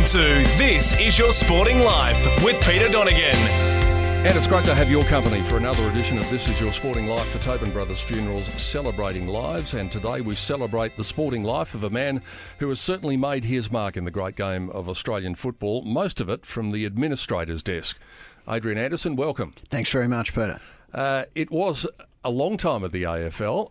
Welcome to This Is Your Sporting Life with Peter Donegan. And it's great to have your company for another edition of This Is Your Sporting Life for Tobin Brothers Funerals, celebrating lives. And today we celebrate the sporting life of a man who has certainly made his mark in the great game of Australian football, most of it from the administrator's desk. Adrian Anderson, welcome. Thanks very much, Peter. Uh, it was a long time at the AFL.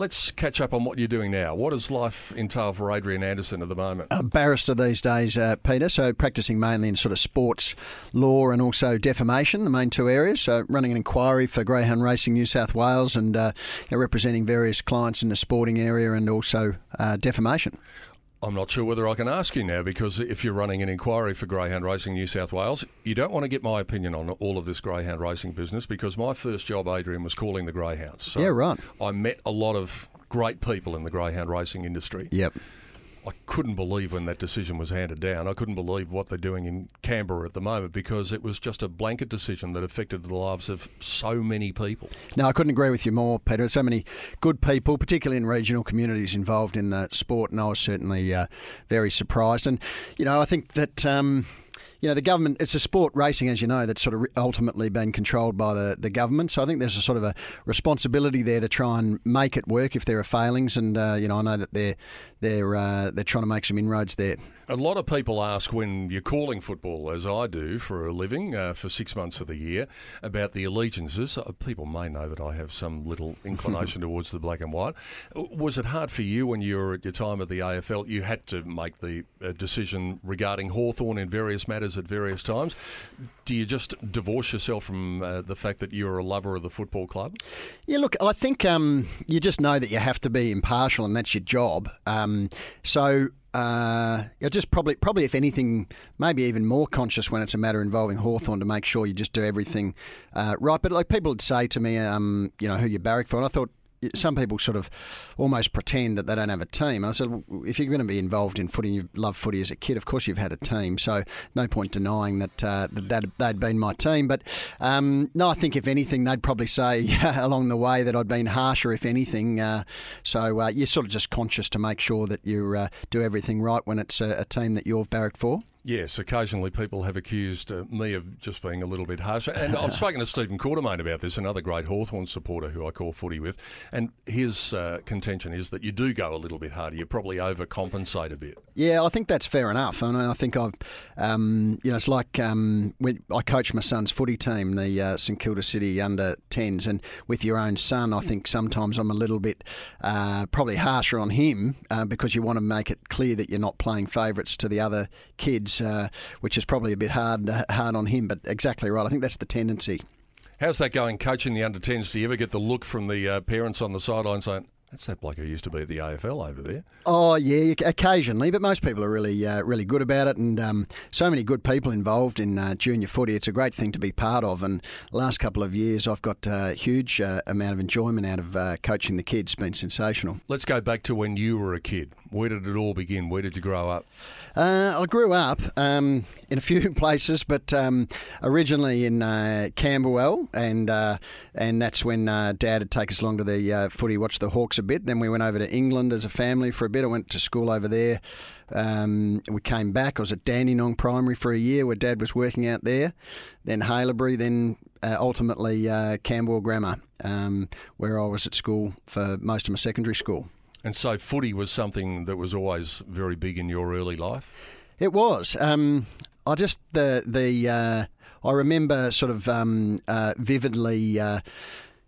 Let's catch up on what you're doing now. What does life entail for Adrian Anderson at the moment? A barrister these days, uh, Peter, so practicing mainly in sort of sports law and also defamation, the main two areas. So running an inquiry for Greyhound Racing New South Wales and uh, representing various clients in the sporting area and also uh, defamation. I'm not sure whether I can ask you now because if you're running an inquiry for Greyhound Racing New South Wales, you don't want to get my opinion on all of this Greyhound racing business because my first job, Adrian, was calling the Greyhounds. So Yeah, right. I met a lot of great people in the Greyhound racing industry. Yep. I couldn't believe when that decision was handed down. I couldn't believe what they're doing in Canberra at the moment because it was just a blanket decision that affected the lives of so many people. No, I couldn't agree with you more, Peter. So many good people, particularly in regional communities, involved in the sport, and I was certainly uh, very surprised. And you know, I think that. Um, you know, the government, it's a sport racing, as you know, that's sort of ultimately been controlled by the, the government. So I think there's a sort of a responsibility there to try and make it work if there are failings. And, uh, you know, I know that they're, they're, uh, they're trying to make some inroads there. A lot of people ask when you're calling football, as I do for a living, uh, for six months of the year, about the allegiances. Uh, People may know that I have some little inclination towards the black and white. Was it hard for you when you were at your time at the AFL? You had to make the uh, decision regarding Hawthorn in various matters at various times. Do you just divorce yourself from uh, the fact that you're a lover of the football club? Yeah, look, I think um, you just know that you have to be impartial, and that's your job. Um, so. Uh, just probably, probably if anything, maybe even more conscious when it's a matter involving Hawthorn to make sure you just do everything uh, right. But like people would say to me, um, you know, who you barrack for, and I thought some people sort of almost pretend that they don't have a team. I said, well, if you're going to be involved in footy, you love footy as a kid, of course you've had a team. So no point denying that uh, that they'd been my team. But um, no, I think if anything, they'd probably say along the way that I'd been harsher, if anything. Uh, so uh, you're sort of just conscious to make sure that you uh, do everything right when it's a, a team that you've barracked for. Yes, occasionally people have accused uh, me of just being a little bit harsh. And I've spoken to Stephen Quartermain about this, another great Hawthorn supporter who I call footy with. And his uh, contention is that you do go a little bit harder. You probably overcompensate a bit. Yeah, I think that's fair enough. And I think I've, um, you know, it's like um, when I coach my son's footy team, the uh, St Kilda City under 10s. And with your own son, I think sometimes I'm a little bit uh, probably harsher on him uh, because you want to make it clear that you're not playing favourites to the other kids uh, which is probably a bit hard hard on him. But exactly right. I think that's the tendency. How's that going, coaching the under 10s? Do you ever get the look from the uh, parents on the sideline saying, that's that bloke who used to be at the AFL over there. Oh yeah, occasionally, but most people are really, uh, really good about it, and um, so many good people involved in uh, junior footy. It's a great thing to be part of. And last couple of years, I've got a huge uh, amount of enjoyment out of uh, coaching the kids. It's been sensational. Let's go back to when you were a kid. Where did it all begin? Where did you grow up? Uh, I grew up um, in a few places, but um, originally in uh, Camberwell, and uh, and that's when uh, Dad would take us along to the uh, footy, watch the Hawks a bit. Then we went over to England as a family for a bit. I went to school over there. Um, we came back. I was at Dandenong Primary for a year, where Dad was working out there. Then Haileybury, then uh, ultimately Camberwell Grammar, um, where I was at school for most of my secondary school. And so footy was something that was always very big in your early life? It was. Um, I just, the, the, uh, I remember sort of um, uh, vividly, uh,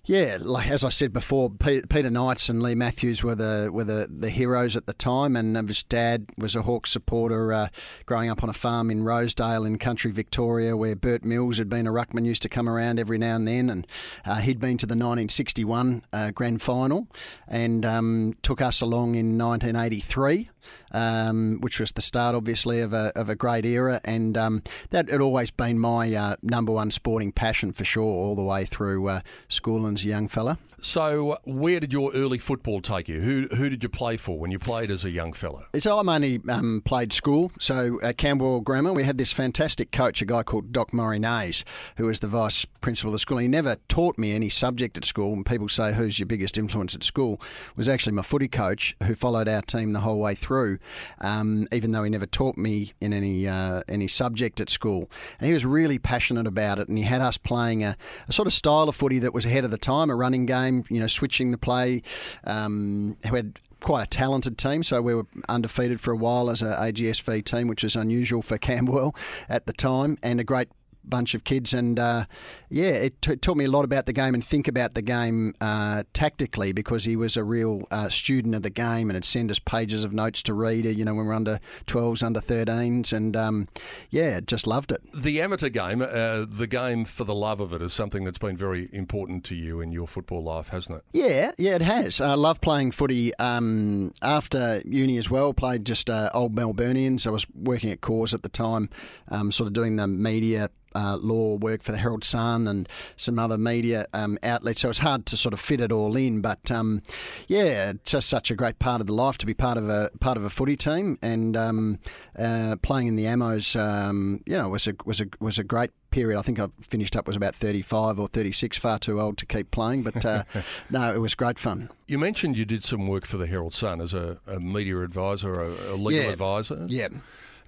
Yeah, like as I said before, Peter Knights and Leigh Matthews were the were the, the heroes at the time, and his dad was a Hawks supporter, uh, growing up on a farm in Rosedale in country Victoria, where Bert Mills had been a ruckman, used to come around every now and then, and uh, he'd been to the 1961 uh, grand final, and um, took us along in 1983 um, which was the start, obviously, of a, of a great era. And um, that had always been my uh, number one sporting passion for sure, all the way through uh, school and young fella. So, where did your early football take you? Who who did you play for when you played as a young fella? So, I only um, played school. So, at Camberwell Grammar, we had this fantastic coach, a guy called Doc Morinays, who was the vice principal of the school. He never taught me any subject at school. And people say, "Who's your biggest influence at school?" it Was actually my footy coach, who followed our team the whole way through, um, even though he never taught me in any uh, any subject at school. And he was really passionate about it. And he had us playing a, a sort of style of footy that was ahead of the time, a running game game, you know, switching the play. Um, who had quite a talented team, so we were undefeated for a while as a AGSV team, which is unusual for Camberwell at the time, and a great bunch of kids, and uh, yeah, it t- taught me a lot about the game and think about the game uh, tactically because he was a real uh, student of the game and had send us pages of notes to read. You know, when we we're under 12s, under 13s, and um, yeah, just loved it. The amateur game, uh, the game for the love of it, is something that's been very important to you in your football life, hasn't it? Yeah, yeah, it has. I love playing footy um, after uni as well. Played just uh, old Melburnians. I was working at Corrs at the time, um, sort of doing the media uh, law work for the Herald Sun and some other media um, outlets. So it's hard to sort of fit it all in. But um, yeah, it's just such a great part of the life to be part of a part of a footy team and um, uh, playing in the Amos. Um, you know, was a was a was a great period. I think I finished up was about 35 or 36, far too old to keep playing. But uh, no, it was great fun. You mentioned you did some work for the Herald Sun as a, a media advisor, a, a legal yeah. advisor. Yeah.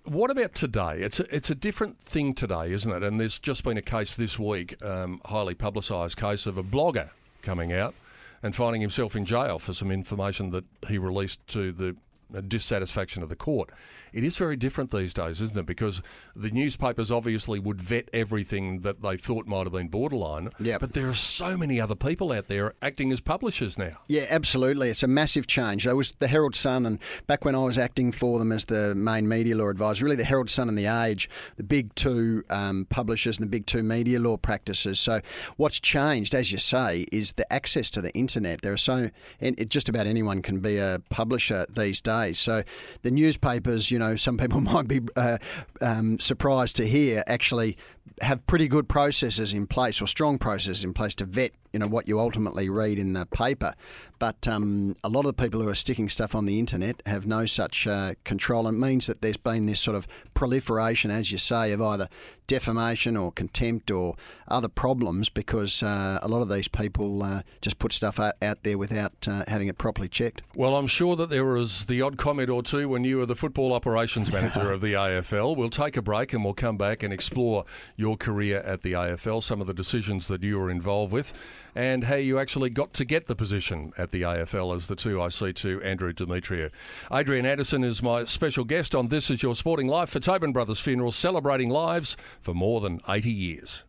What about today? It's a, it's a different thing today, isn't it? And there's just been a case this week, um, highly publicised case of a blogger coming out and finding himself in jail for some information that he released to the dissatisfaction of the court. It is very different these days, isn't it? Because the newspapers obviously would vet everything that they thought might have been borderline. Yep. But there are so many other people out there acting as publishers now. Yeah, absolutely. It's a massive change. There was the Herald Sun, and back when I was acting for them as the main media law advisor, really the Herald Sun and the Age, the big two um, publishers and the big two media law practices. So what's changed, as you say, is the access to the internet. There are so, and it, just about anyone can be a publisher these days. So the newspapers, you know know, some people might be uh, um, surprised to hear actually have pretty good processes in place or strong processes in place to vet you know what you ultimately read in the paper. But um, a lot of the people who are sticking stuff on the internet have no such uh, control, and it means that there's been this sort of proliferation, as you say, of either defamation or contempt or other problems because uh, a lot of these people uh, just put stuff out, out there without uh, having it properly checked. Well, I'm sure that there was the odd comment or two when you were the football operations manager of the AFL. We'll take a break and we'll come back and explore your career at the AFL, some of the decisions that you were involved with and how you actually got to get the position at the AFL as the two I see to Andrew Demetriou. Adrian Anderson is my special guest on This Is Your Sporting Life for Tobin Brothers Funeral, celebrating lives for more than 80 years.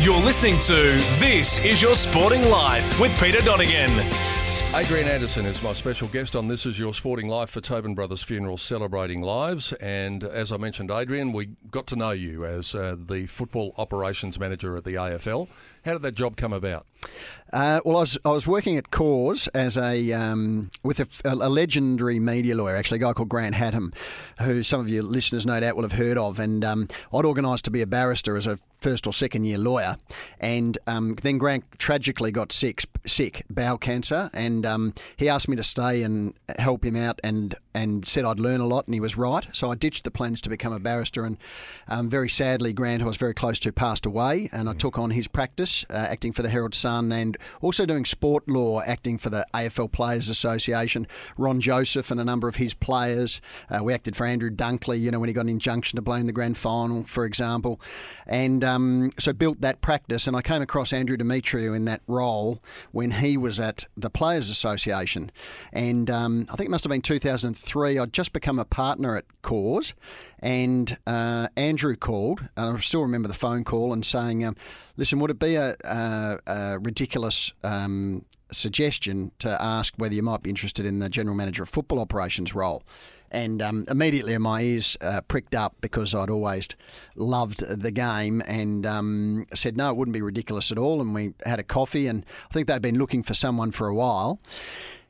You're listening to This Is Your Sporting Life with Peter Donegan. Adrian Anderson is my special guest on This Is Your Sporting Life for Tobin Brothers Funeral Celebrating Lives. And as I mentioned, Adrian, we got to know you as uh, the football operations manager at the AFL. How did that job come about? Uh, well, I was, I was working at Corrs as a um, with a, a, legendary media lawyer, actually, a guy called Grant Hattam, who some of your listeners no doubt will have heard of. And um, I'd organised to be a barrister as a first or second year lawyer, and um, then Grant tragically got sick, sick bowel cancer, and um, he asked me to stay and help him out, and and said I'd learn a lot, and he was right. So I ditched the plans to become a barrister, and um, very sadly, Grant, who I was very close to, passed away, and I took on his practice Uh, acting for the Herald Sun, and also doing sport law, acting for the AFL Players Association. Ron Joseph and a number of his players. Uh, we acted for Andrew Dunkley, you know, when he got an injunction to play in the grand final, for example. And um, so built that practice. And I came across Andrew Demetriou in that role when he was at the Players Association. And um, I think it must have been 2003. I'd just become a partner at Corrs and uh, Andrew called, and I still remember the phone call and saying, um, "Listen, would it be a, a, a ridiculous um, suggestion to ask whether you might be interested in the general manager of football operations role?" And um, immediately my ears uh, pricked up because I'd always loved the game and um, said, no, it wouldn't be ridiculous at all. And we had a coffee, and I think they'd been looking for someone for a while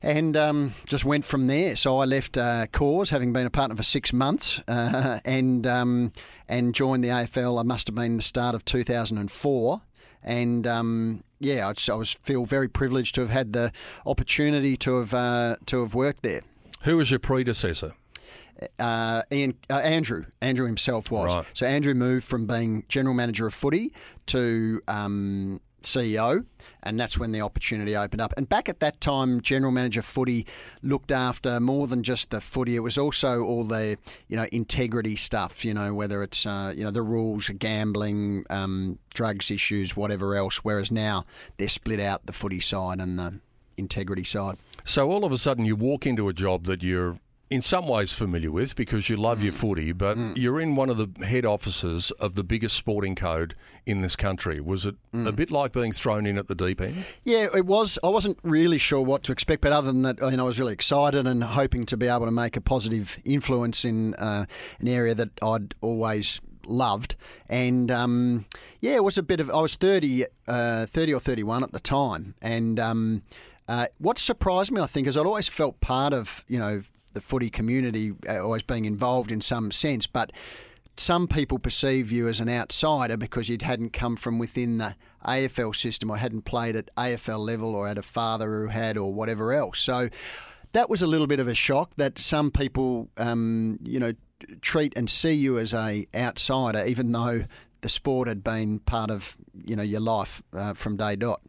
and um, just went from there. So I left uh, Corrs, having been a partner for six months, uh, and um, and joined the AFL. I must have been the start of 2004, and um, yeah, I, just, I, was feel very privileged to have had the opportunity to have uh, to have worked there. Who was your predecessor? Uh, Ian, uh, Andrew, Andrew himself was. Right. So Andrew moved from being general manager of footy to um, CEO, and that's when the opportunity opened up. And back at that time, general manager footy looked after more than just the footy. It was also all the you know integrity stuff. You know whether it's uh, you know the rules, gambling, um, drugs issues, whatever else. Whereas now they're split out the footy side and the integrity side. So all of a sudden you walk into a job that you're in some ways familiar with because you love your footy, but mm. you're in one of the head offices of the biggest sporting code in this country. Was it mm. a bit like being thrown in at the deep end? Yeah, it was. I wasn't really sure what to expect, but other than that, you know, I was really excited and hoping to be able to make a positive influence in uh, an area that I'd always loved. And um, yeah, it was a bit of. I was 30, uh, 30 or 31 at the time. And um, uh, what surprised me, I think, is I'd always felt part of, you know, the footy community uh, always being involved in some sense, but some people perceive you as an outsider because you hadn't come from within the AFL system or hadn't played at AFL level or had a father who had or whatever else. So that was a little bit of a shock that some people, um, you know, treat and see you as a outsider, even though the sport had been part of you know your life uh, from day dot.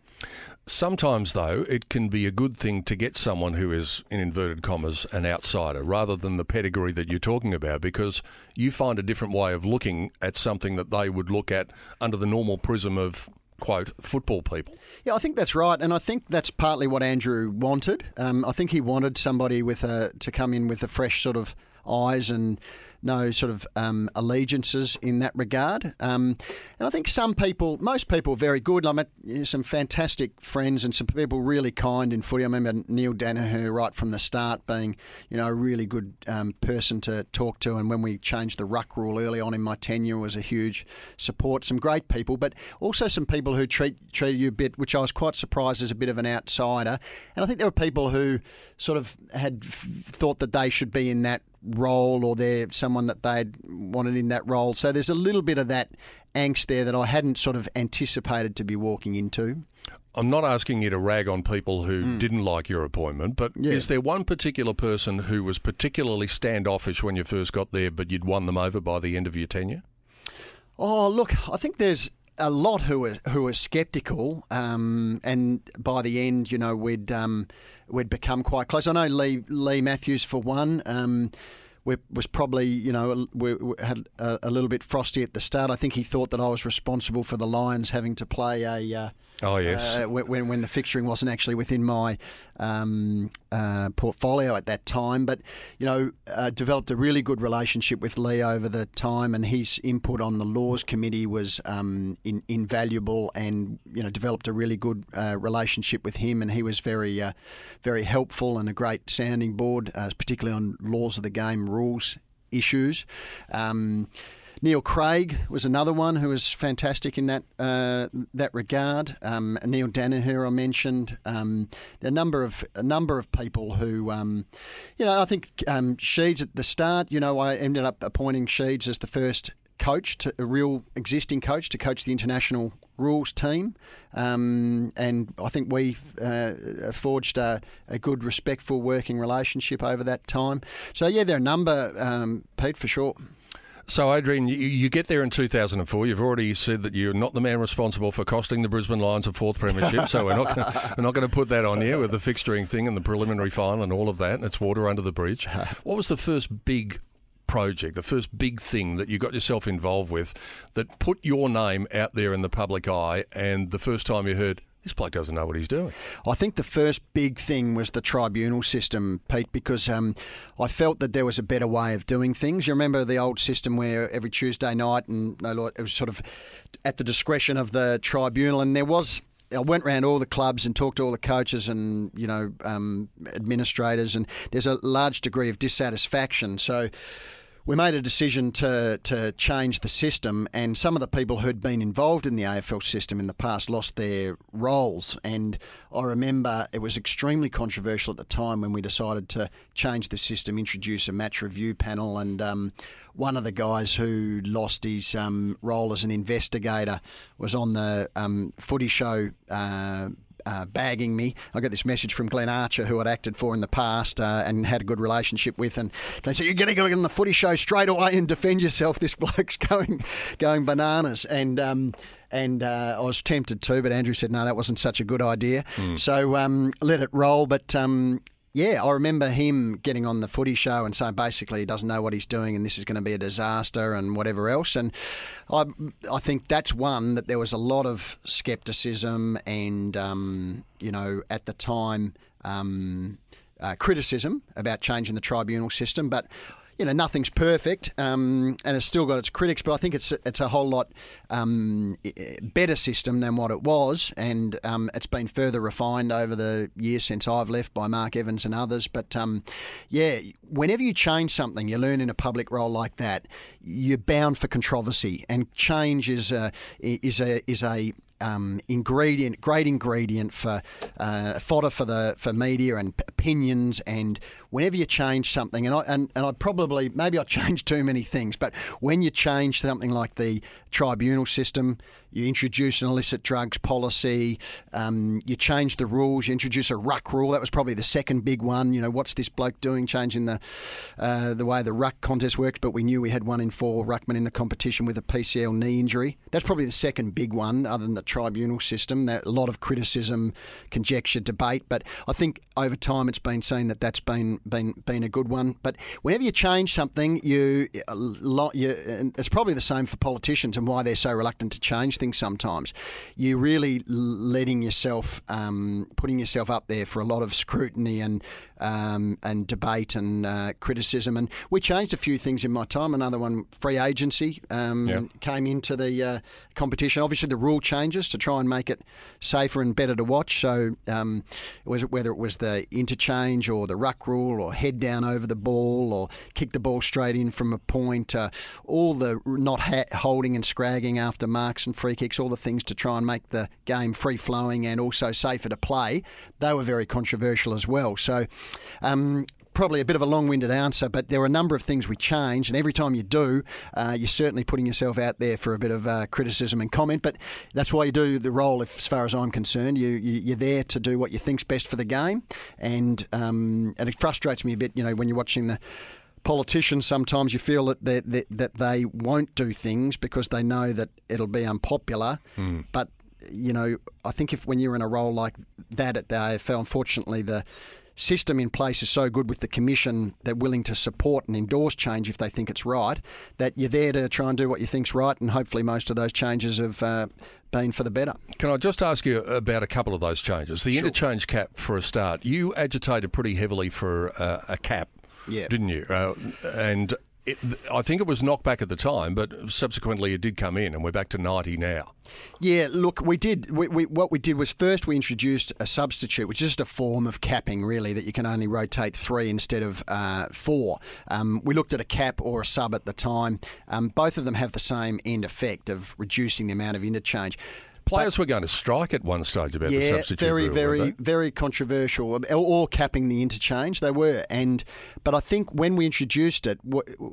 Sometimes, though, it can be a good thing to get someone who is, in inverted commas, an outsider rather than the pedigree that you're talking about because you find a different way of looking at something that they would look at under the normal prism of quote football people. Yeah, I think that's right, and I think that's partly what Andrew wanted. Um, I think he wanted somebody with a to come in with a fresh sort of eyes and no sort of um, allegiances in that regard. Um, and I think some people, most people, are very good. I met some fantastic friends and some people really kind in footy. I remember Neil Daniher right from the start being, you know, a really good um, person to talk to. And when we changed the ruck rule early on in my tenure, was a huge support. Some great people, but also some people who treat treated you a bit, which I was quite surprised as a bit of an outsider. And I think there were people who sort of had thought that they should be in that role or they're someone that they'd wanted in that role. So there's a little bit of that angst there that I hadn't sort of anticipated to be walking into. I'm not asking you to rag on people who mm. didn't like your appointment, but yeah. is there one particular person who was particularly standoffish when you first got there, but you'd won them over by the end of your tenure? Oh, look, I think there's a lot who are who are sceptical, um, and by the end, you know, we'd um, we'd become quite close. I know Lee Leigh Matthews for one. Um, we, was probably, you know, we, we had a, a, little bit frosty at the start. I think he thought that I was responsible for the Lions having to play a uh, Oh yes. Uh, when when the fixturing wasn't actually within my um, uh, portfolio at that time, but you know, uh, developed a really good relationship with Leigh over the time, and his input on the laws committee was um, in, invaluable, and you know, developed a really good uh, relationship with him, and he was very uh, very helpful and a great sounding board, uh, particularly on laws of the game rules issues. Um, Neil Craig was another one who was fantastic in that uh, that regard. Um, Neil Daniher, I mentioned. Um, a number of a number of people who, um, you know, I think um, Sheeds at the start. You know, I ended up appointing Sheeds as the first coach, to, a real existing coach, to coach the international rules team. Um, and I think we uh, forged a, a, good, respectful working relationship over that time. So, yeah, there are a number, um, Pete, for sure. So, Adrian, you, you get there in 2004. You've already said that you're not the man responsible for costing the Brisbane Lions a fourth premiership, so we're not gonna, we're not going to put that on you with the fixturing thing and the preliminary final and all of that. And it's water under the bridge. What was the first big project, the first big thing that you got yourself involved with that put your name out there in the public eye? And the first time you heard this bloke doesn't know what he's doing. I think the first big thing was the tribunal system, Pete, because um, I felt that there was a better way of doing things. You remember the old system where every Tuesday night and it was sort of at the discretion of the tribunal, and there was I went around all the clubs and talked to all the coaches and you know um, administrators, and there's a large degree of dissatisfaction. So we made a decision to to change the system, and some of the people who'd been involved in the AFL system in the past lost their roles. And I remember it was extremely controversial at the time when we decided to change the system, introduce a match review panel, and um, one of the guys who lost his um, role as an investigator was on the um, footy show. Uh, uh, bagging me. I got this message from Glenn Archer, who I'd acted for in the past uh, and had a good relationship with, and they said, "You're going to go on the footy show straight away and defend yourself. This bloke's going, going bananas." And um, and uh, I was tempted to, but Andrew said, "No, that wasn't such a good idea." Mm. So um, let it roll. But um, yeah, I remember him getting on the footy show and saying basically he doesn't know what he's doing and this is going to be a disaster and whatever else. And I, I think that's one that there was a lot of scepticism and, um, you know, at the time, um, uh, criticism about changing the tribunal system. But you know, nothing's perfect, um, and it's still got its critics. But I think it's it's a whole lot um, better system than what it was, and um, it's been further refined over the years since I've left by Mark Evans and others. But um, yeah, whenever you change something, you learn in a public role like that, you're bound for controversy, and change is a, is a is a um, ingredient, great ingredient for uh, fodder for the for media and opinions. And whenever you change something, and I and, and I probably maybe I changed too many things, but when you change something like the tribunal system, you introduce an illicit drugs policy, um, you change the rules, you introduce a ruck rule. That was probably the second big one. You know, what's this bloke doing, changing the uh, the way the ruck contest works? But we knew we had one in four ruckmen in the competition with a PCL knee injury. That's probably the second big one, other than the tribunal system. That a lot of criticism, conjecture, debate. But I think over time it's been seen that that's been been been a good one. But whenever you change something, you, you it's probably the same for politicians and why they're so reluctant to change things sometimes. You're really letting yourself, um, putting yourself up there for a lot of scrutiny and um, and debate and uh, criticism. And we changed a few things in my time. Another one, free agency, um, yeah. came into the uh, competition. Obviously, the rule changes to try and make it safer and better to watch. So, um, was it whether it was the interchange or the ruck rule or head down over the ball or kick the ball straight in from a point, uh, all the not ha- holding and scragging after marks and free kicks, all the things to try and make the game free flowing and also safer to play, they were very controversial as well. So, um, probably a bit of a long-winded answer, but there are a number of things we change, and every time you do, uh, you're certainly putting yourself out there for a bit of uh, criticism and comment. But that's why you do the role, if, as far as I'm concerned. You, you are there to do what you think's best for the game, and um, and it frustrates me a bit, you know, when you're watching the politicians sometimes you feel that they, that, that they won't do things because they know that it'll be unpopular mm. but you know I think if when you're in a role like that at the AFL unfortunately the system in place is so good with the commission they're willing to support and endorse change if they think it's right that you're there to try and do what you think's right and hopefully most of those changes have uh, been for the better. Can I just ask you about a couple of those changes? The sure. interchange cap for a start. You agitated pretty heavily for uh, a cap, yeah. didn't you? Uh, and it, I think it was knocked back at the time, but subsequently it did come in, and we're back to 90 now. Yeah, look, we did. We, we, what we did was first we introduced a substitute, which is just a form of capping, really, that you can only rotate three instead of uh, four. Um, we looked at a cap or a sub at the time. Um, both of them have the same end effect of reducing the amount of interchange. Players but, were going to strike at one stage about yeah, the substitute very, rule, very, very controversial, or, or, capping the interchange. They were, and but I think when we introduced it,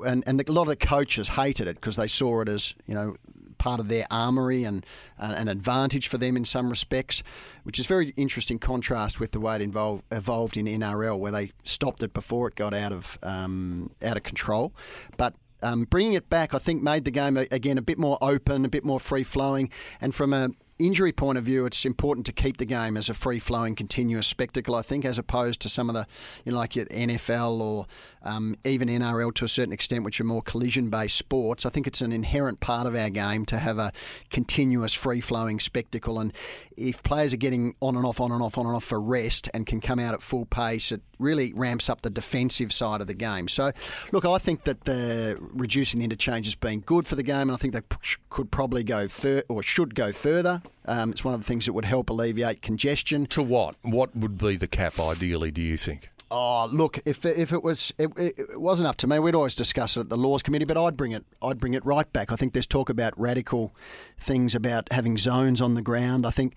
and, and a lot of the coaches hated it because they saw it as you know part of their armory and uh, an advantage for them in some respects, which is very interesting contrast with the way it involved, evolved in NRL, where they stopped it before it got out of um, out of control. But um, bringing it back, I think, made the game again a bit more open, a bit more free flowing, and from a injury point of view, it's important to keep the game as a free flowing, continuous spectacle, I think, as opposed to some of the, you know, like NFL or um, even NRL to a certain extent, which are more collision based sports. I think it's an inherent part of our game to have a continuous free flowing spectacle. And if players are getting on and off, on and off, on and off for rest and can come out at full pace, it really ramps up the defensive side of the game. So, look, I think that the reducing the interchange has been good for the game, and I think they could probably go fur- or should go further. Um, it's one of the things that would help alleviate congestion. To what? What would be the cap ideally? Do you think? Oh, look, if if it was it, it, wasn't up to me, we'd always discuss it at the laws committee. But I'd bring it I'd bring it right back. I think there's talk about radical things about having zones on the ground. I think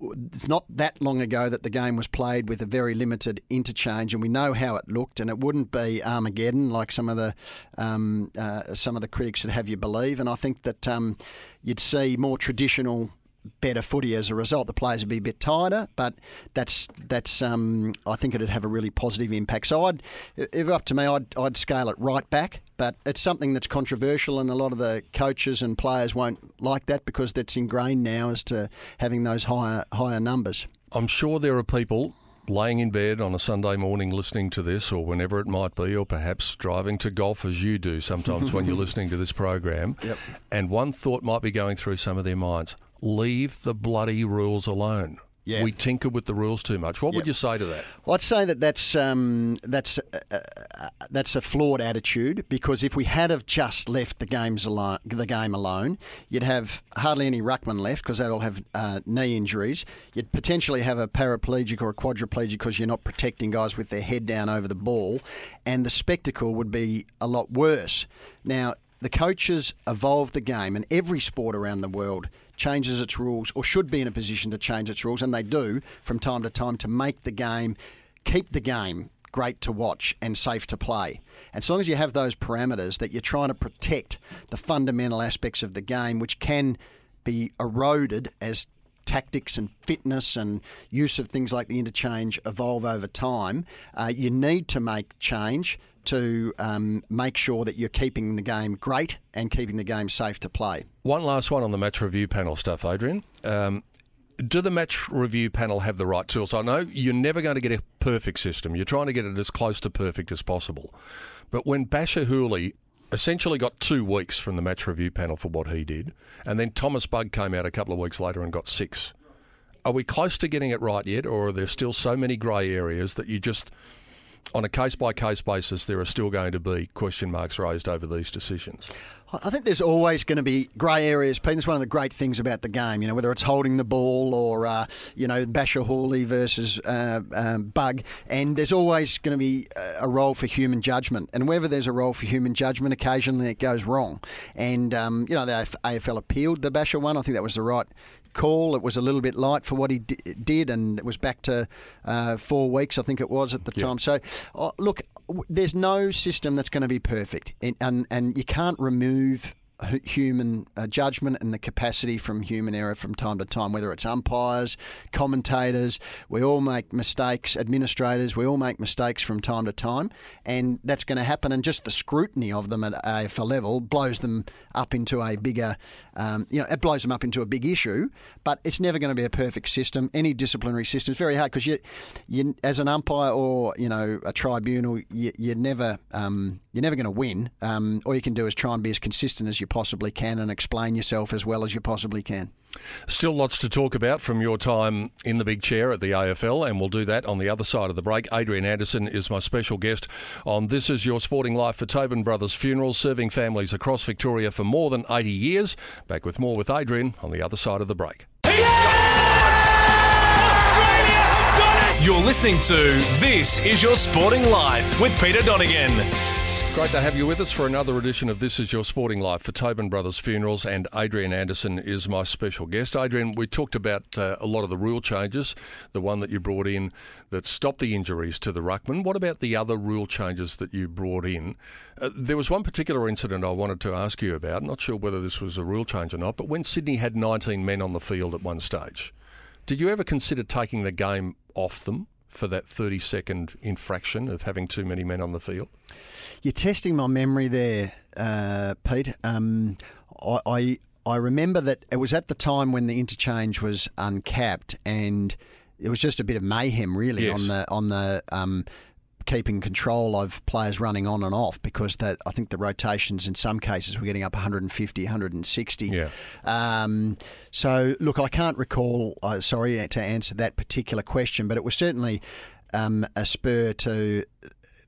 it's not that long ago that the game was played with a very limited interchange, and we know how it looked. And it wouldn't be Armageddon like some of the um, uh, some of the critics would have you believe. And I think that um, you'd see more traditional better footy as a result. The players would be a bit tighter, but that's that's um, I think it'd have a really positive impact. So I'd, if up to me, I'd I'd scale it right back. But it's something that's controversial, and a lot of the coaches and players won't like that because that's ingrained now as to having those higher higher numbers. I'm sure there are people laying in bed on a Sunday morning listening to this, or whenever it might be, or perhaps driving to golf as you do sometimes when you're listening to this program. Yep. And one thought might be going through some of their minds leave the bloody rules alone. Yeah. We tinker with the rules too much. What yep. would you say to that? Well, I'd say that that's um, that's uh, uh, that's a flawed attitude because if we had have just left the games alone, the game alone, you'd have hardly any ruckman left because they'll have uh, knee injuries. You'd potentially have a paraplegic or a quadriplegic because you're not protecting guys with their head down over the ball, and the spectacle would be a lot worse. Now, the coaches evolved the game, and every sport around the world changes its rules or should be in a position to change its rules, and they do from time to time to make the game, keep the game great to watch and safe to play. And so long as you have those parameters that you're trying to protect the fundamental aspects of the game, which can be eroded as tactics and fitness and use of things like the interchange evolve over time, uh, you need to make change to um, make sure that you're keeping the game great and keeping the game safe to play. One last one on the match review panel stuff, Adrian. Um, do the match review panel have the right tools? I know you're never going to get a perfect system. You're trying to get it as close to perfect as possible. But when Bachar Houli essentially got two weeks from the match review panel for what he did, and then Thomas Bugg came out a couple of weeks later and got six. Are we close to getting it right yet, or are there still so many grey areas that you just on a case by case basis, there are still going to be question marks raised over these decisions. I think there's always going to be grey areas. Pete, it's one of the great things about the game. You know, whether it's holding the ball or uh, you know Bachar Houli versus uh, um, Bugg, and there's always going to be a role for human judgment. And wherever there's a role for human judgment, occasionally it goes wrong. And um, you know, the AFL appealed the Bachar one. I think that was the right call. It was a little bit light for what he d- did, and it was back to uh, four weeks, I think it was at the time. So, uh, look, there's no system that's going to be perfect, and, and, and you can't remove human uh, judgment and the capacity from human error from time to time, whether it's umpires, commentators. We all make mistakes, administrators, we all make mistakes from time to time, and that's going to happen. And just the scrutiny of them at AFL level blows them up into a bigger, um, you know, it blows them up into a big issue. But it's never going to be a perfect system. Any disciplinary system is very hard because you, you, as an umpire or you know a tribunal, you, you're never, um, you're never going to win. Um, all you can do is try and be as consistent as you possibly can and explain yourself as well as you possibly can. Still lots to talk about from your time in the big chair at the AFL, and we'll do that on the other side of the break. Adrian Anderson is my special guest on This Is Your Sporting Life for Tobin Brothers Funerals, serving families across Victoria for more than 80 years. Back with more with Adrian on the other side of the break. You're listening to This Is Your Sporting Life with Peter Donegan. Great to have you with us for another edition of This Is Your Sporting Life for Tobin Brothers Funerals, and Adrian Anderson is my special guest. Adrian, we talked about uh, a lot of the rule changes, the one that you brought in that stopped the injuries to the ruckman. What about the other rule changes that you brought in? Uh, there was one particular incident I wanted to ask you about. Not sure whether this was a rule change or not, but when Sydney had 19 men on the field at one stage, did you ever consider taking the game off them? For that 30 second infraction of having too many men on the field? You're testing my memory there, uh, Pete. Um, I, I I remember that it was at the time when the interchange was uncapped, and it was just a bit of mayhem, really, Yes. on the on the um, keeping control of players running on and off because that I think the rotations in some cases were getting up 150, 160. Yeah. Um, so look, I can't recall. Uh, sorry to answer that particular question, but it was certainly um, a spur to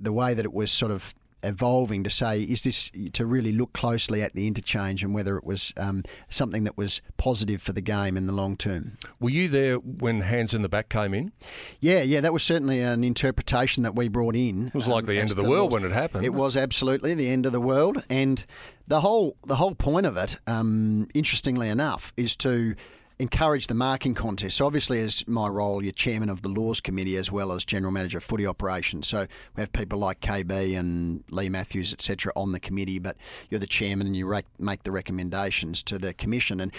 the way that it was sort of evolving to say, is this to really look closely at the interchange and whether it was um, something that was positive for the game in the long term? Were you there when Hands in the Back came in? Yeah, yeah, that was certainly an interpretation that we brought in. It was like the end of the world when it happened. It was absolutely the end of the world, and the whole the whole point of it, um, interestingly enough, is to encourage the marking contest. So obviously, as my role, you're chairman of the laws committee as well as general manager of footy operations. So we have people like KB and Leigh Matthews, etc., on the committee, but you're the chairman and you make the recommendations to the commission. And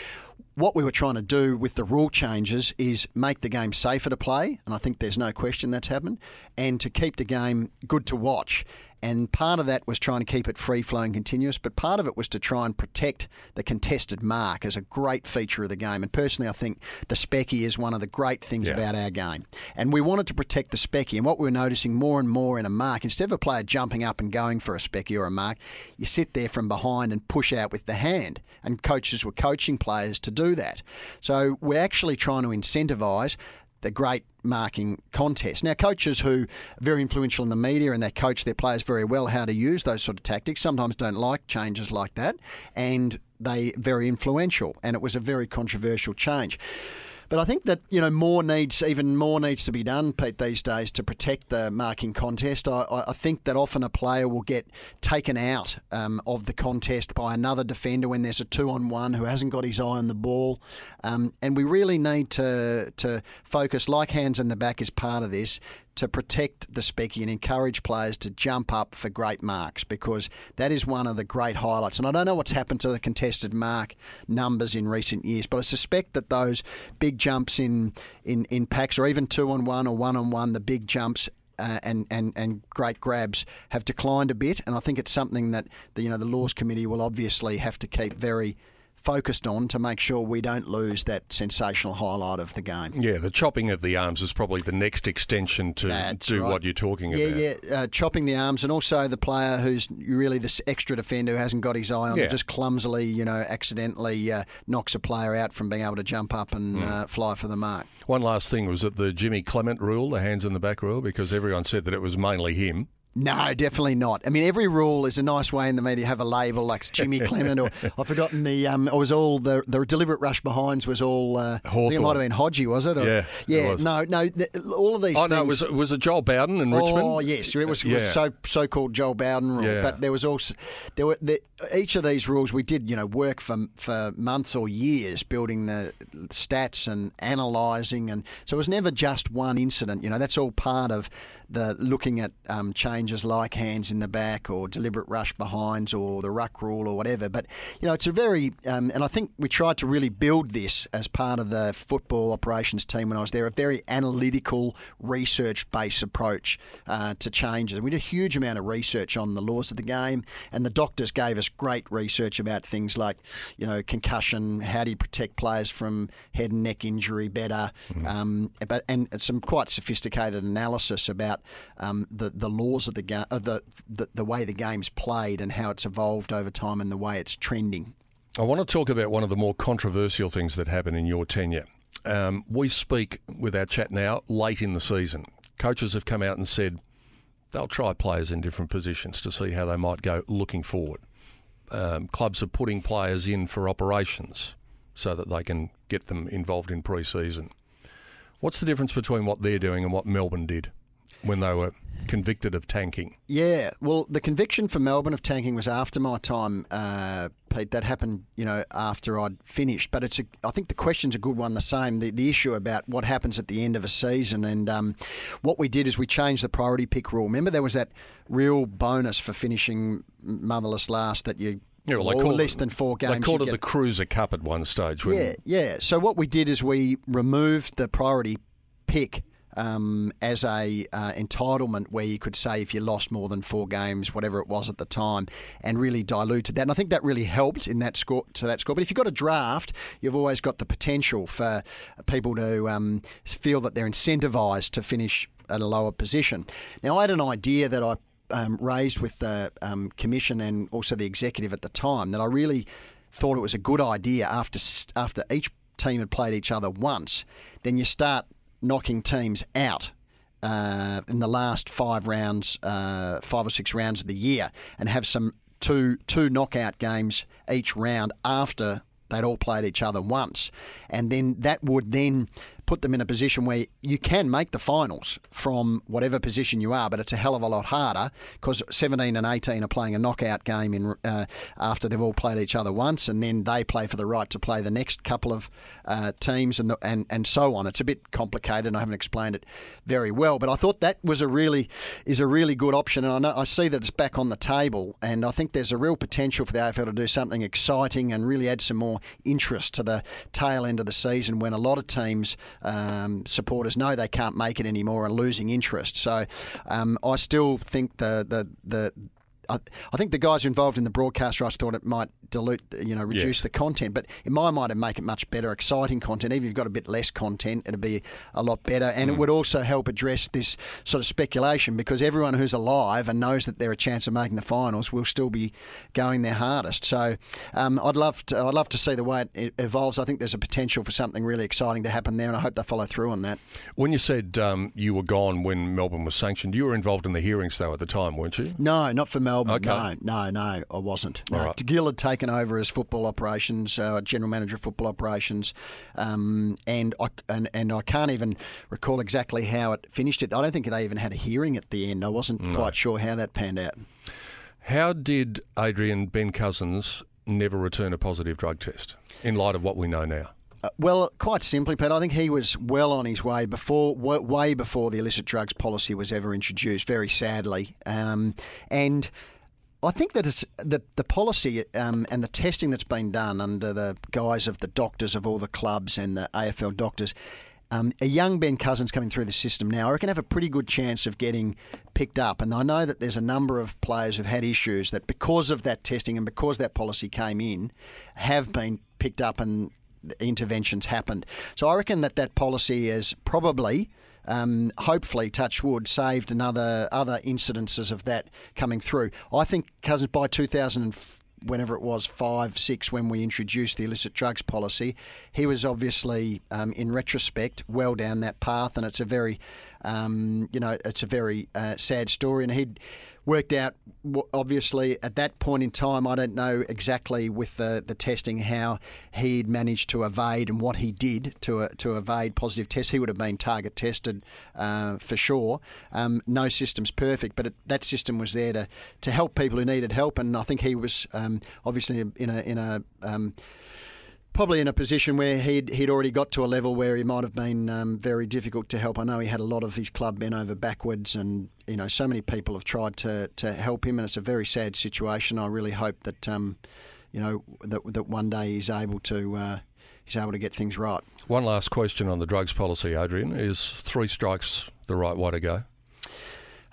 what we were trying to do with the rule changes is make the game safer to play, and I think there's no question that's happened, and to keep the game good to watch. And part of that was trying to keep it free flowing, continuous, but part of it was to try and protect the contested mark as a great feature of the game. And personally, I think the specky is one of the great things Yeah. about our game. And we wanted to protect the specky. And what we were noticing more and more in a mark, instead of a player jumping up and going for a specky or a mark, you sit there from behind and push out with the hand. And coaches were coaching players to do that. So we're actually trying to incentivise the great marking contest. Now, coaches who are very influential in the media and they coach their players very well how to use those sort of tactics sometimes don't like changes like that, and they very influential. And it was a very controversial change. But I think that you know more needs, even more needs to be done, Pete, these days to protect the marking contest. I, I think that often a player will get taken out um, of the contest by another defender when there's a two-on-one who hasn't got his eye on the ball, um, and we really need to to focus, like hands in the back is part of this, to protect the specky and encourage players to jump up for great marks because that is one of the great highlights. And I don't know what's happened to the contested mark numbers in recent years, but I suspect that those big jumps in in, in packs or even two on one or one on one, the big jumps. Uh, and, and, and great grabs have declined a bit, and I think it's something that the you know the laws committee will obviously have to keep very focused on to make sure we don't lose that sensational highlight of the game. Yeah, the chopping of the arms is probably the next extension to That's do right. what you're talking Yeah, about. yeah, uh, chopping the arms, and also the player who's really this extra defender who hasn't got his eye on, Yeah. just clumsily, you know, accidentally uh, knocks a player out from being able to jump up and Hmm. uh, fly for the mark. One last thing was that the Jimmy Clement rule, the hands in the back rule, because everyone said that it was mainly him. No, definitely not. I mean, every rule is a nice way in the media to have a label like Jimmy Clement, or I've forgotten the. Um, it was all the the deliberate rush behinds was all. Uh, I think it might have been Hodgie, was it? Or- Yeah, it yeah. was. No, no. The, all of these. Oh no, things, was it, was it Joel Bowden in Richmond? Oh yes, it was, it was so so called Joel Bowden rule. Yeah. But there was also there were the, each of these rules we did you know work for for months or years building the stats and analysing and so it was never just one incident. You know that's all part of the looking at um, changes like hands in the back or deliberate rush behinds or the ruck rule or whatever. But you know it's a very um, and I think we tried to really build this as part of the football operations team when I was there. A very analytical, research-based approach uh, to changes. We did a huge amount of research on the laws of the game, and the doctors gave us great research about things like, you know, concussion, how do you protect players from head and neck injury better, um, but and some quite sophisticated analysis about um, the the laws of the game, uh, the, the the way the game's played and how it's evolved over time and the way it's trending. I want to talk about one of the more controversial things that happened in your tenure. Um, we speak with our chat now late in the season. Coaches have come out and said they'll try players in different positions to see how they might go looking forward. Um, clubs are putting players in for operations so that they can get them involved in pre-season. What's the difference between what they're doing and what Melbourne did when they were convicted of tanking? Yeah, well, the conviction for Melbourne of tanking was after my time, uh, Pete. That happened, you know, after I'd finished. But it's, a, I think the question's a good one. The same, the, the issue about what happens at the end of a season, and um, what we did is we changed the priority pick rule. Remember, there was that real bonus for finishing motherless last that you. Yeah, well, or called less it- than four games. They called it get- the Kreuzer Cup at one stage. Yeah, yeah. So what we did is we removed the priority pick um, as a uh, entitlement where you could say if you lost more than four games, whatever it was at the time, and really diluted that. And I think that really helped in that score to that score. But if you've got a draft, you've always got the potential for people to um, feel that they're incentivised to finish at a lower position. Now, I had an idea that I um, raised with the um, commission and also the executive at the time that I really thought it was a good idea after after each team had played each other once, then you start knocking teams out uh, in the last five rounds, uh, five or six rounds of the year, and have some two two knockout games each round after they'd all played each other once, and then that would then put them in a position where you can make the finals from whatever position you are, but it's a hell of a lot harder because 17 and 18 are playing a knockout game in uh, after they've all played each other once, and then they play for the right to play the next couple of uh, teams and, the, and and so on. It's a bit complicated, and I haven't explained it very well, but I thought that was a really is a really good option, and I know I see that it's back on the table, and I think there's a real potential for the AFL to do something exciting and really add some more interest to the tail end of the season when a lot of teams um, supporters know they can't make it anymore and losing interest. So um, I still think the the the I, I think the guys involved in the broadcast rights thought it might dilute, you know, reduce Yes. the content. But in my mind, it'd make it much better, exciting content. Even if you've got a bit less content, it'd be a lot better. And Mm. it would also help address this sort of speculation because everyone who's alive and knows that they're a chance of making the finals will still be going their hardest. So um, I'd love to, I'd love to see the way it evolves. I think there's a potential for something really exciting to happen there, and I hope they follow through on that. When you said um, you were gone when Melbourne was sanctioned, you were involved in the hearings though at the time, weren't you? No, not for Melbourne. Okay. No, no, no, I wasn't. No. All right. Gil had taken over as football operations, uh, general manager of football operations, um, and I and, and I can't even recall exactly how it finished. It. I don't think they even had a hearing at the end. I wasn't quite sure how that panned out. How did Adrian Ben Cousins never return a positive drug test in light of what we know now? Uh, well, quite simply, Pat, I think he was well on his way before, way before the illicit drugs policy was ever introduced. Very sadly, um, and I think that it's the the policy um, and the testing that's been done under the guise of the doctors of all the clubs and the AFL doctors. Um, a young Ben Cousins coming through the system now, I reckon, have a pretty good chance of getting picked up. And I know that there's a number of players who've had issues that, because of that testing and because that policy came in, have been picked up and interventions happened. So I reckon that that policy is probably. Um, hopefully, touch wood, saved another other incidences of that coming through. I think Cousins by 2000 and whenever it was five, six, when we introduced the illicit drugs policy, he was obviously, um, in retrospect, well down that path, and it's a very, um, you know, it's a very uh, sad story, and he'd worked out obviously at that point in time I don't know exactly with the, the testing how he'd managed to evade and what he did to uh, to evade positive tests. He would have been target tested uh, for sure. Um, no system's perfect but it, that system was there to to help people who needed help and I think he was um, obviously in a in a um, probably in a position where he'd he'd already got to a level where he might have been um, very difficult to help. I know he had a lot of his club bent over backwards, and you know so many people have tried to to help him, and it's a very sad situation. I really hope that um, you know that that one day he's able to. Uh, He's able to get things right. One last question on the drugs policy, Adrian. Is three strikes the right way to go?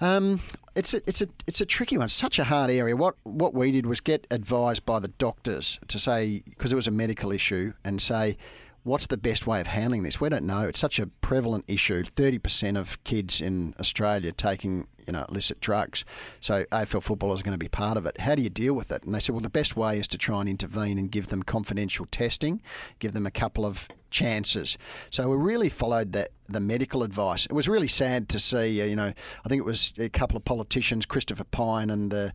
Um, it's a it's a it's a tricky one. Such a hard area. What what we did was get advised by the doctors to say because it was a medical issue and say. What's the best way of handling this? We don't know. It's such a prevalent issue. Thirty percent of kids in Australia taking, you know, illicit drugs. So AFL footballers are going to be part of it. How do you deal with it? And they said, well, the best way is to try and intervene and give them confidential testing, give them a couple of chances. So we really followed the the medical advice. It was really sad to see. Uh, you know, I think it was a couple of politicians, Christopher Pyne and the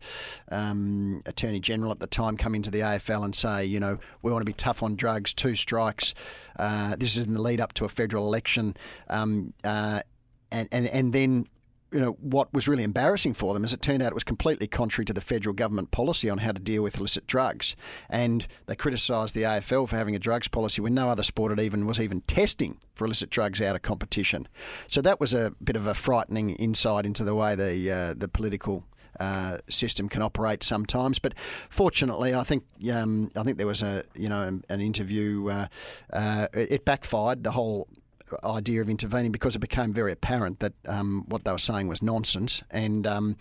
um, Attorney General at the time, come into the AFL and say, you know, we want to be tough on drugs, two strikes. Uh, this is in the lead up to a federal election, um, uh, and and and then you know, what was really embarrassing for them is it turned out it was completely contrary to the federal government policy on how to deal with illicit drugs. And they criticised the AFL for having a drugs policy when no other sport had even was even testing for illicit drugs out of competition. So that was a bit of a frightening insight into the way the uh, the political uh, system can operate sometimes. But fortunately, I think um, I think there was a you know an, an interview. Uh, uh, it, it backfired. The whole idea of intervening because it became very apparent that um, what they were saying was nonsense. And um,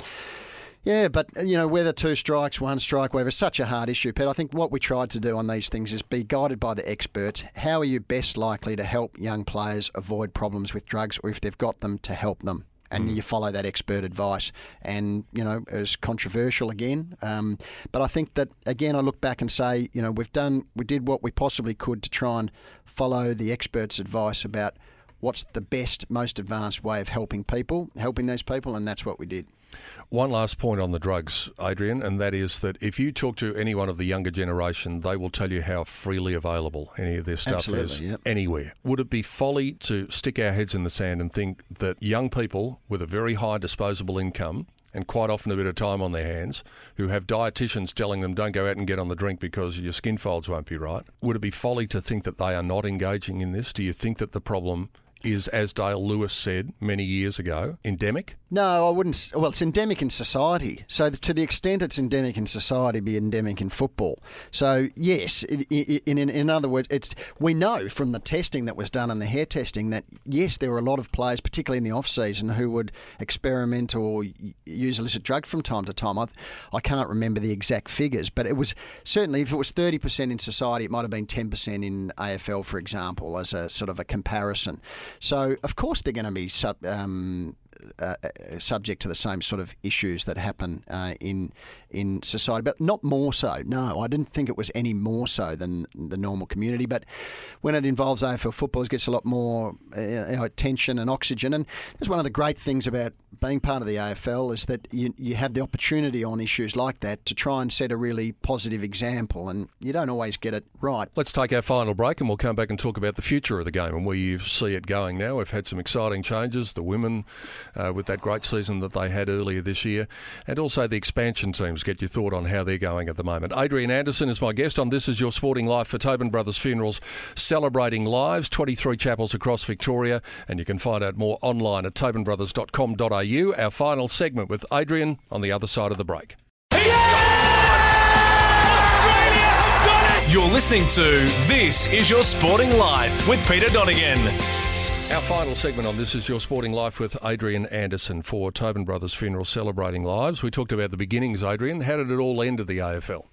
yeah, but you know whether two strikes, one strike, whatever, such a hard issue, Pete. I think what we tried to do on these things is be guided by the experts. How are you best likely to help young players avoid problems with drugs, or if they've got them, to help them? And mm. you follow that expert advice. And you know, it was controversial again, um, but I think that again, I look back and say, you know, we've done, we did what we possibly could to try and follow the experts' advice about what's the best, most advanced way of helping people, helping those people, and that's what we did. One last point on the drugs, Adrian, and that is that if you talk to anyone of the younger generation, they will tell you how freely available any of this stuff Absolutely, is yep. anywhere. Would it be folly to stick our heads in the sand and think that young people with a very high disposable income and quite often a bit of time on their hands, who have dietitians telling them don't go out and get on the drink because your skin folds won't be right. Would it be folly to think that they are not engaging in this? Do you think that the problem is, as Dale Lewis said many years ago, endemic? No, I wouldn't. Well, it's endemic in society. So, to the extent it's endemic in society, be endemic in football. So, yes, in, in, in other words, it's we know from the testing that was done and the hair testing that yes, there were a lot of players, particularly in the off season, who would experiment or use illicit drugs from time to time. I, I can't remember the exact figures, but it was certainly if it was thirty percent in society, it might have been ten percent in AFL, for example, as a sort of a comparison. So, of course, they're going to be sub, um, uh, uh, subject to the same sort of issues that happen uh, in in society, but not more so. No, I didn't think it was any more so than the normal community. But when it involves AFL football, it gets a lot more uh, attention and oxygen. And that's one of the great things about being part of the AFL is that you, you have the opportunity on issues like that to try and set a really positive example. And you don't always get it right. Let's take our final break, and we'll come back and talk about the future of the game and where you see it going now. We've had some exciting changes. The women uh, with that great season that they had earlier this year, and also the expansion teams. Get your thought on how they're going at the moment. Adrian Anderson is my guest on This Is Your Sporting Life for Tobin Brothers Funerals, celebrating lives, 23 chapels across Victoria, and you can find out more online at tobinbrothers.com.au. Our final segment with Adrian on the other side of the break. You're listening to This Is Your Sporting Life with Peter Donegan. Our final segment on This Is Your Sporting Life with Adrian Anderson for Tobin Brothers Funeral Celebrating Lives. We talked about the beginnings, Adrian. How did it all end at the AFL?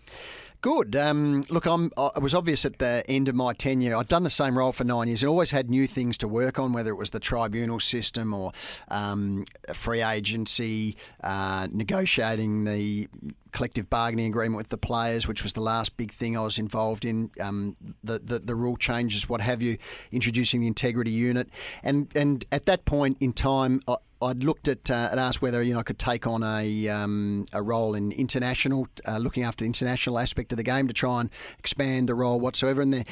Good. Um, look, I'm, was obvious at the end of my tenure. I'd done the same role for nine years and always had new things to work on, whether it was the tribunal system or um, free agency, uh, negotiating the collective bargaining agreement with the players, which was the last big thing I was involved in. Um, the, the, the rule changes, what have you, introducing the integrity unit, and and at that point in time. I, I'd looked at uh, and asked whether you know I could take on a um, a role in international, uh, looking after the international aspect of the game to try and expand the role whatsoever. And there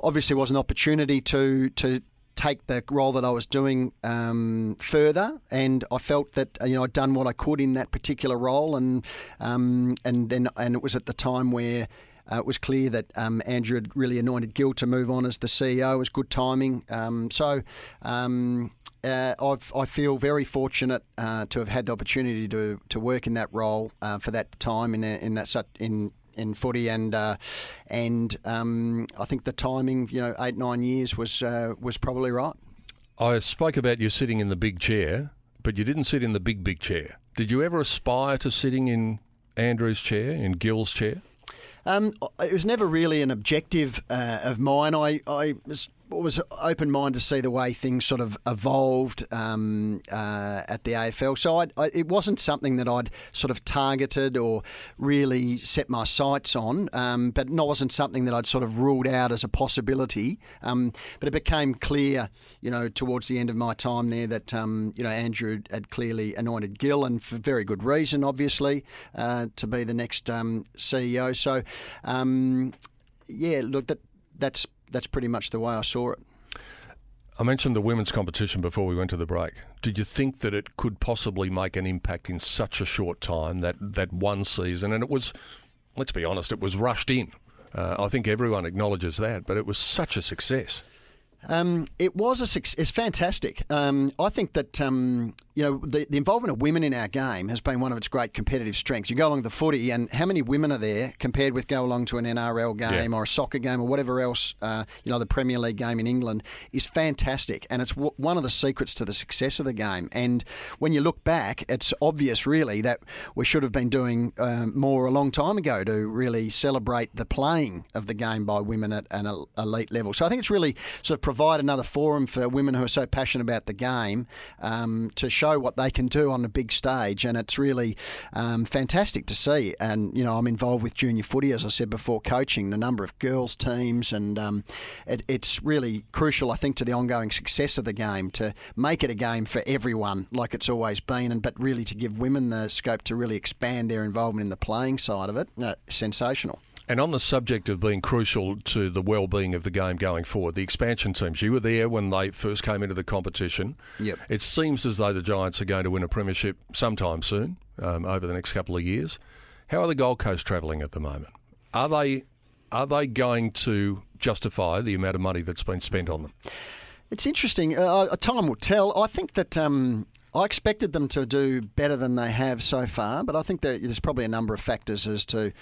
obviously was an opportunity to to take the role that I was doing um, further, and I felt that you know I'd done what I could in that particular role, and um, and then and it was at the time where. Uh, it was clear that um, Andrew had really anointed Gil to move on as the CEO. It was good timing. Um, so um, uh, i feel very fortunate uh, to have had the opportunity to, to work in that role uh, for that time in, in that in in footy, and uh, and um, I think the timing, you know, eight nine years was uh, was probably right. I spoke about you sitting in the big chair, but you didn't sit in the big big chair. Did you ever aspire to sitting in Andrew's chair, in Gil's chair? Um, it was never really an objective uh, of mine. I, I was was open minded to see the way things sort of evolved um, uh, at the AFL. So I, I, it wasn't something that I'd sort of targeted or really set my sights on, um, but it wasn't something that I'd sort of ruled out as a possibility. Um, but it became clear, you know, towards the end of my time there that, um, you know, Andrew had clearly anointed Gil, and for very good reason, obviously, uh, to be the next um, CEO. So, um, yeah, look, that that's that's pretty much the way I saw it. I mentioned the women's competition before we went to the break. Did you think that it could possibly make an impact in such a short time, that, that one season? And it was, let's be honest, it was rushed in. Uh, I think everyone acknowledges that, but it was such a success. Um, it was a success. It's fantastic. Um, I think that um, you know the, the involvement of women in our game has been one of its great competitive strengths. You go along the footy, and how many women are there compared with go along to an NRL game Yeah. or a soccer game or whatever else? Uh, you know, the Premier League game in England is fantastic, and it's w- one of the secrets to the success of the game. And when you look back, it's obvious, really, that we should have been doing um, more a long time ago to really celebrate the playing of the game by women at an elite level. So I think it's really sort of provide another forum for women who are so passionate about the game um, to show what they can do on a big stage, and it's really um, fantastic to see. And you know, I'm involved with junior footy, as I said before, coaching the number of girls teams, and um, it, it's really crucial, I think, to the ongoing success of the game to make it a game for everyone, like it's always been, and but really to give women the scope to really expand their involvement in the playing side of it. Uh, sensational. And on the subject of being crucial to the well-being of the game going forward, the expansion teams, you were there when they first came into the competition. Yep. It seems as though the Giants are going to win a premiership sometime soon, um, over the next couple of years. How are the Gold Coast travelling at the moment? Are they are they going to justify the amount of money that's been spent on them? It's interesting. Uh, time will tell. I think that um, I expected them to do better than they have so far, but I think that there's probably a number of factors as to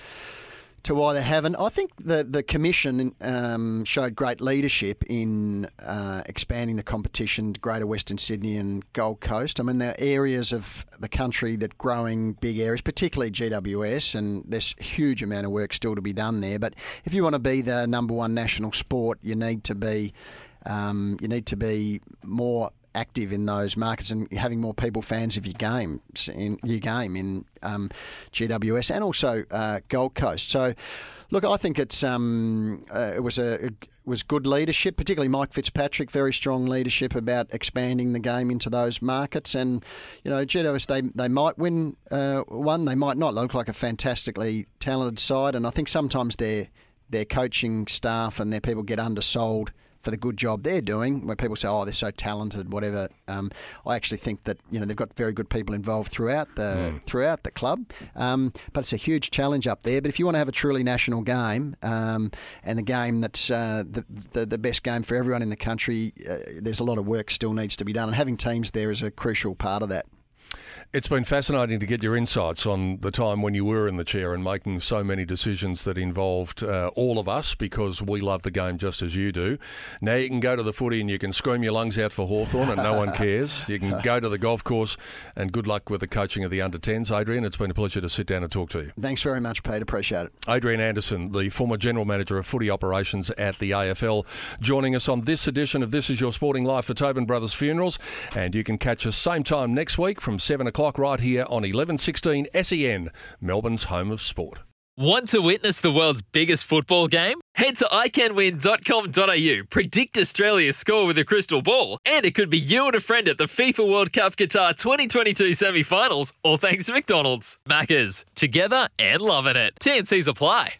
to why they haven't. I think the the commission um, showed great leadership in uh, expanding the competition to Greater Western Sydney and Gold Coast. I mean, there are areas of the country that growing big areas, particularly GWS, and there's huge amount of work still to be done there. But if you want to be the number one national sport, you need to be um, you need to be more active in those markets and having more people fans of your game in your game in um, GWS and also uh, Gold Coast. So, look, I think it's um, uh, it was a it was good leadership, particularly Mike Fitzpatrick, very strong leadership about expanding the game into those markets. And you know, GWS they they might win uh, one, they might not. Look like a fantastically talented side, and I think sometimes their their coaching staff and their people get undersold for the good job they're doing. Where people say, "Oh, they're so talented," whatever. Um, I actually think that you know they've got very good people involved throughout the throughout the club. Um, but it's a huge challenge up there. But if you want to have a truly national game um, and the game that's uh, the, the the best game for everyone in the country, uh, there's a lot of work still needs to be done, and having teams there is a crucial part of that. It's been fascinating to get your insights on the time when you were in the chair and making so many decisions that involved uh, all of us because we love the game just as you do. Now you can go to the footy and you can scream your lungs out for Hawthorn and no one cares. You can go to the golf course and good luck with the coaching of the under 10s. Adrian, it's been a pleasure to sit down and talk to you. Thanks very much, Pete. Appreciate it. Adrian Anderson, the former General Manager of Footy Operations at the AFL, joining us on this edition of This Is Your Sporting Life for Tobin Brothers Funerals. And you can catch us same time next week from 7 o'clock right here on 1116 SEN, Melbourne's home of sport. Want to witness the world's biggest football game? Head to iCanWin.com.au, predict Australia's score with a crystal ball, and it could be you and a friend at the FIFA World Cup Qatar 2022 semi finals, all thanks to McDonald's. Maccas, together and loving it. TNCs apply.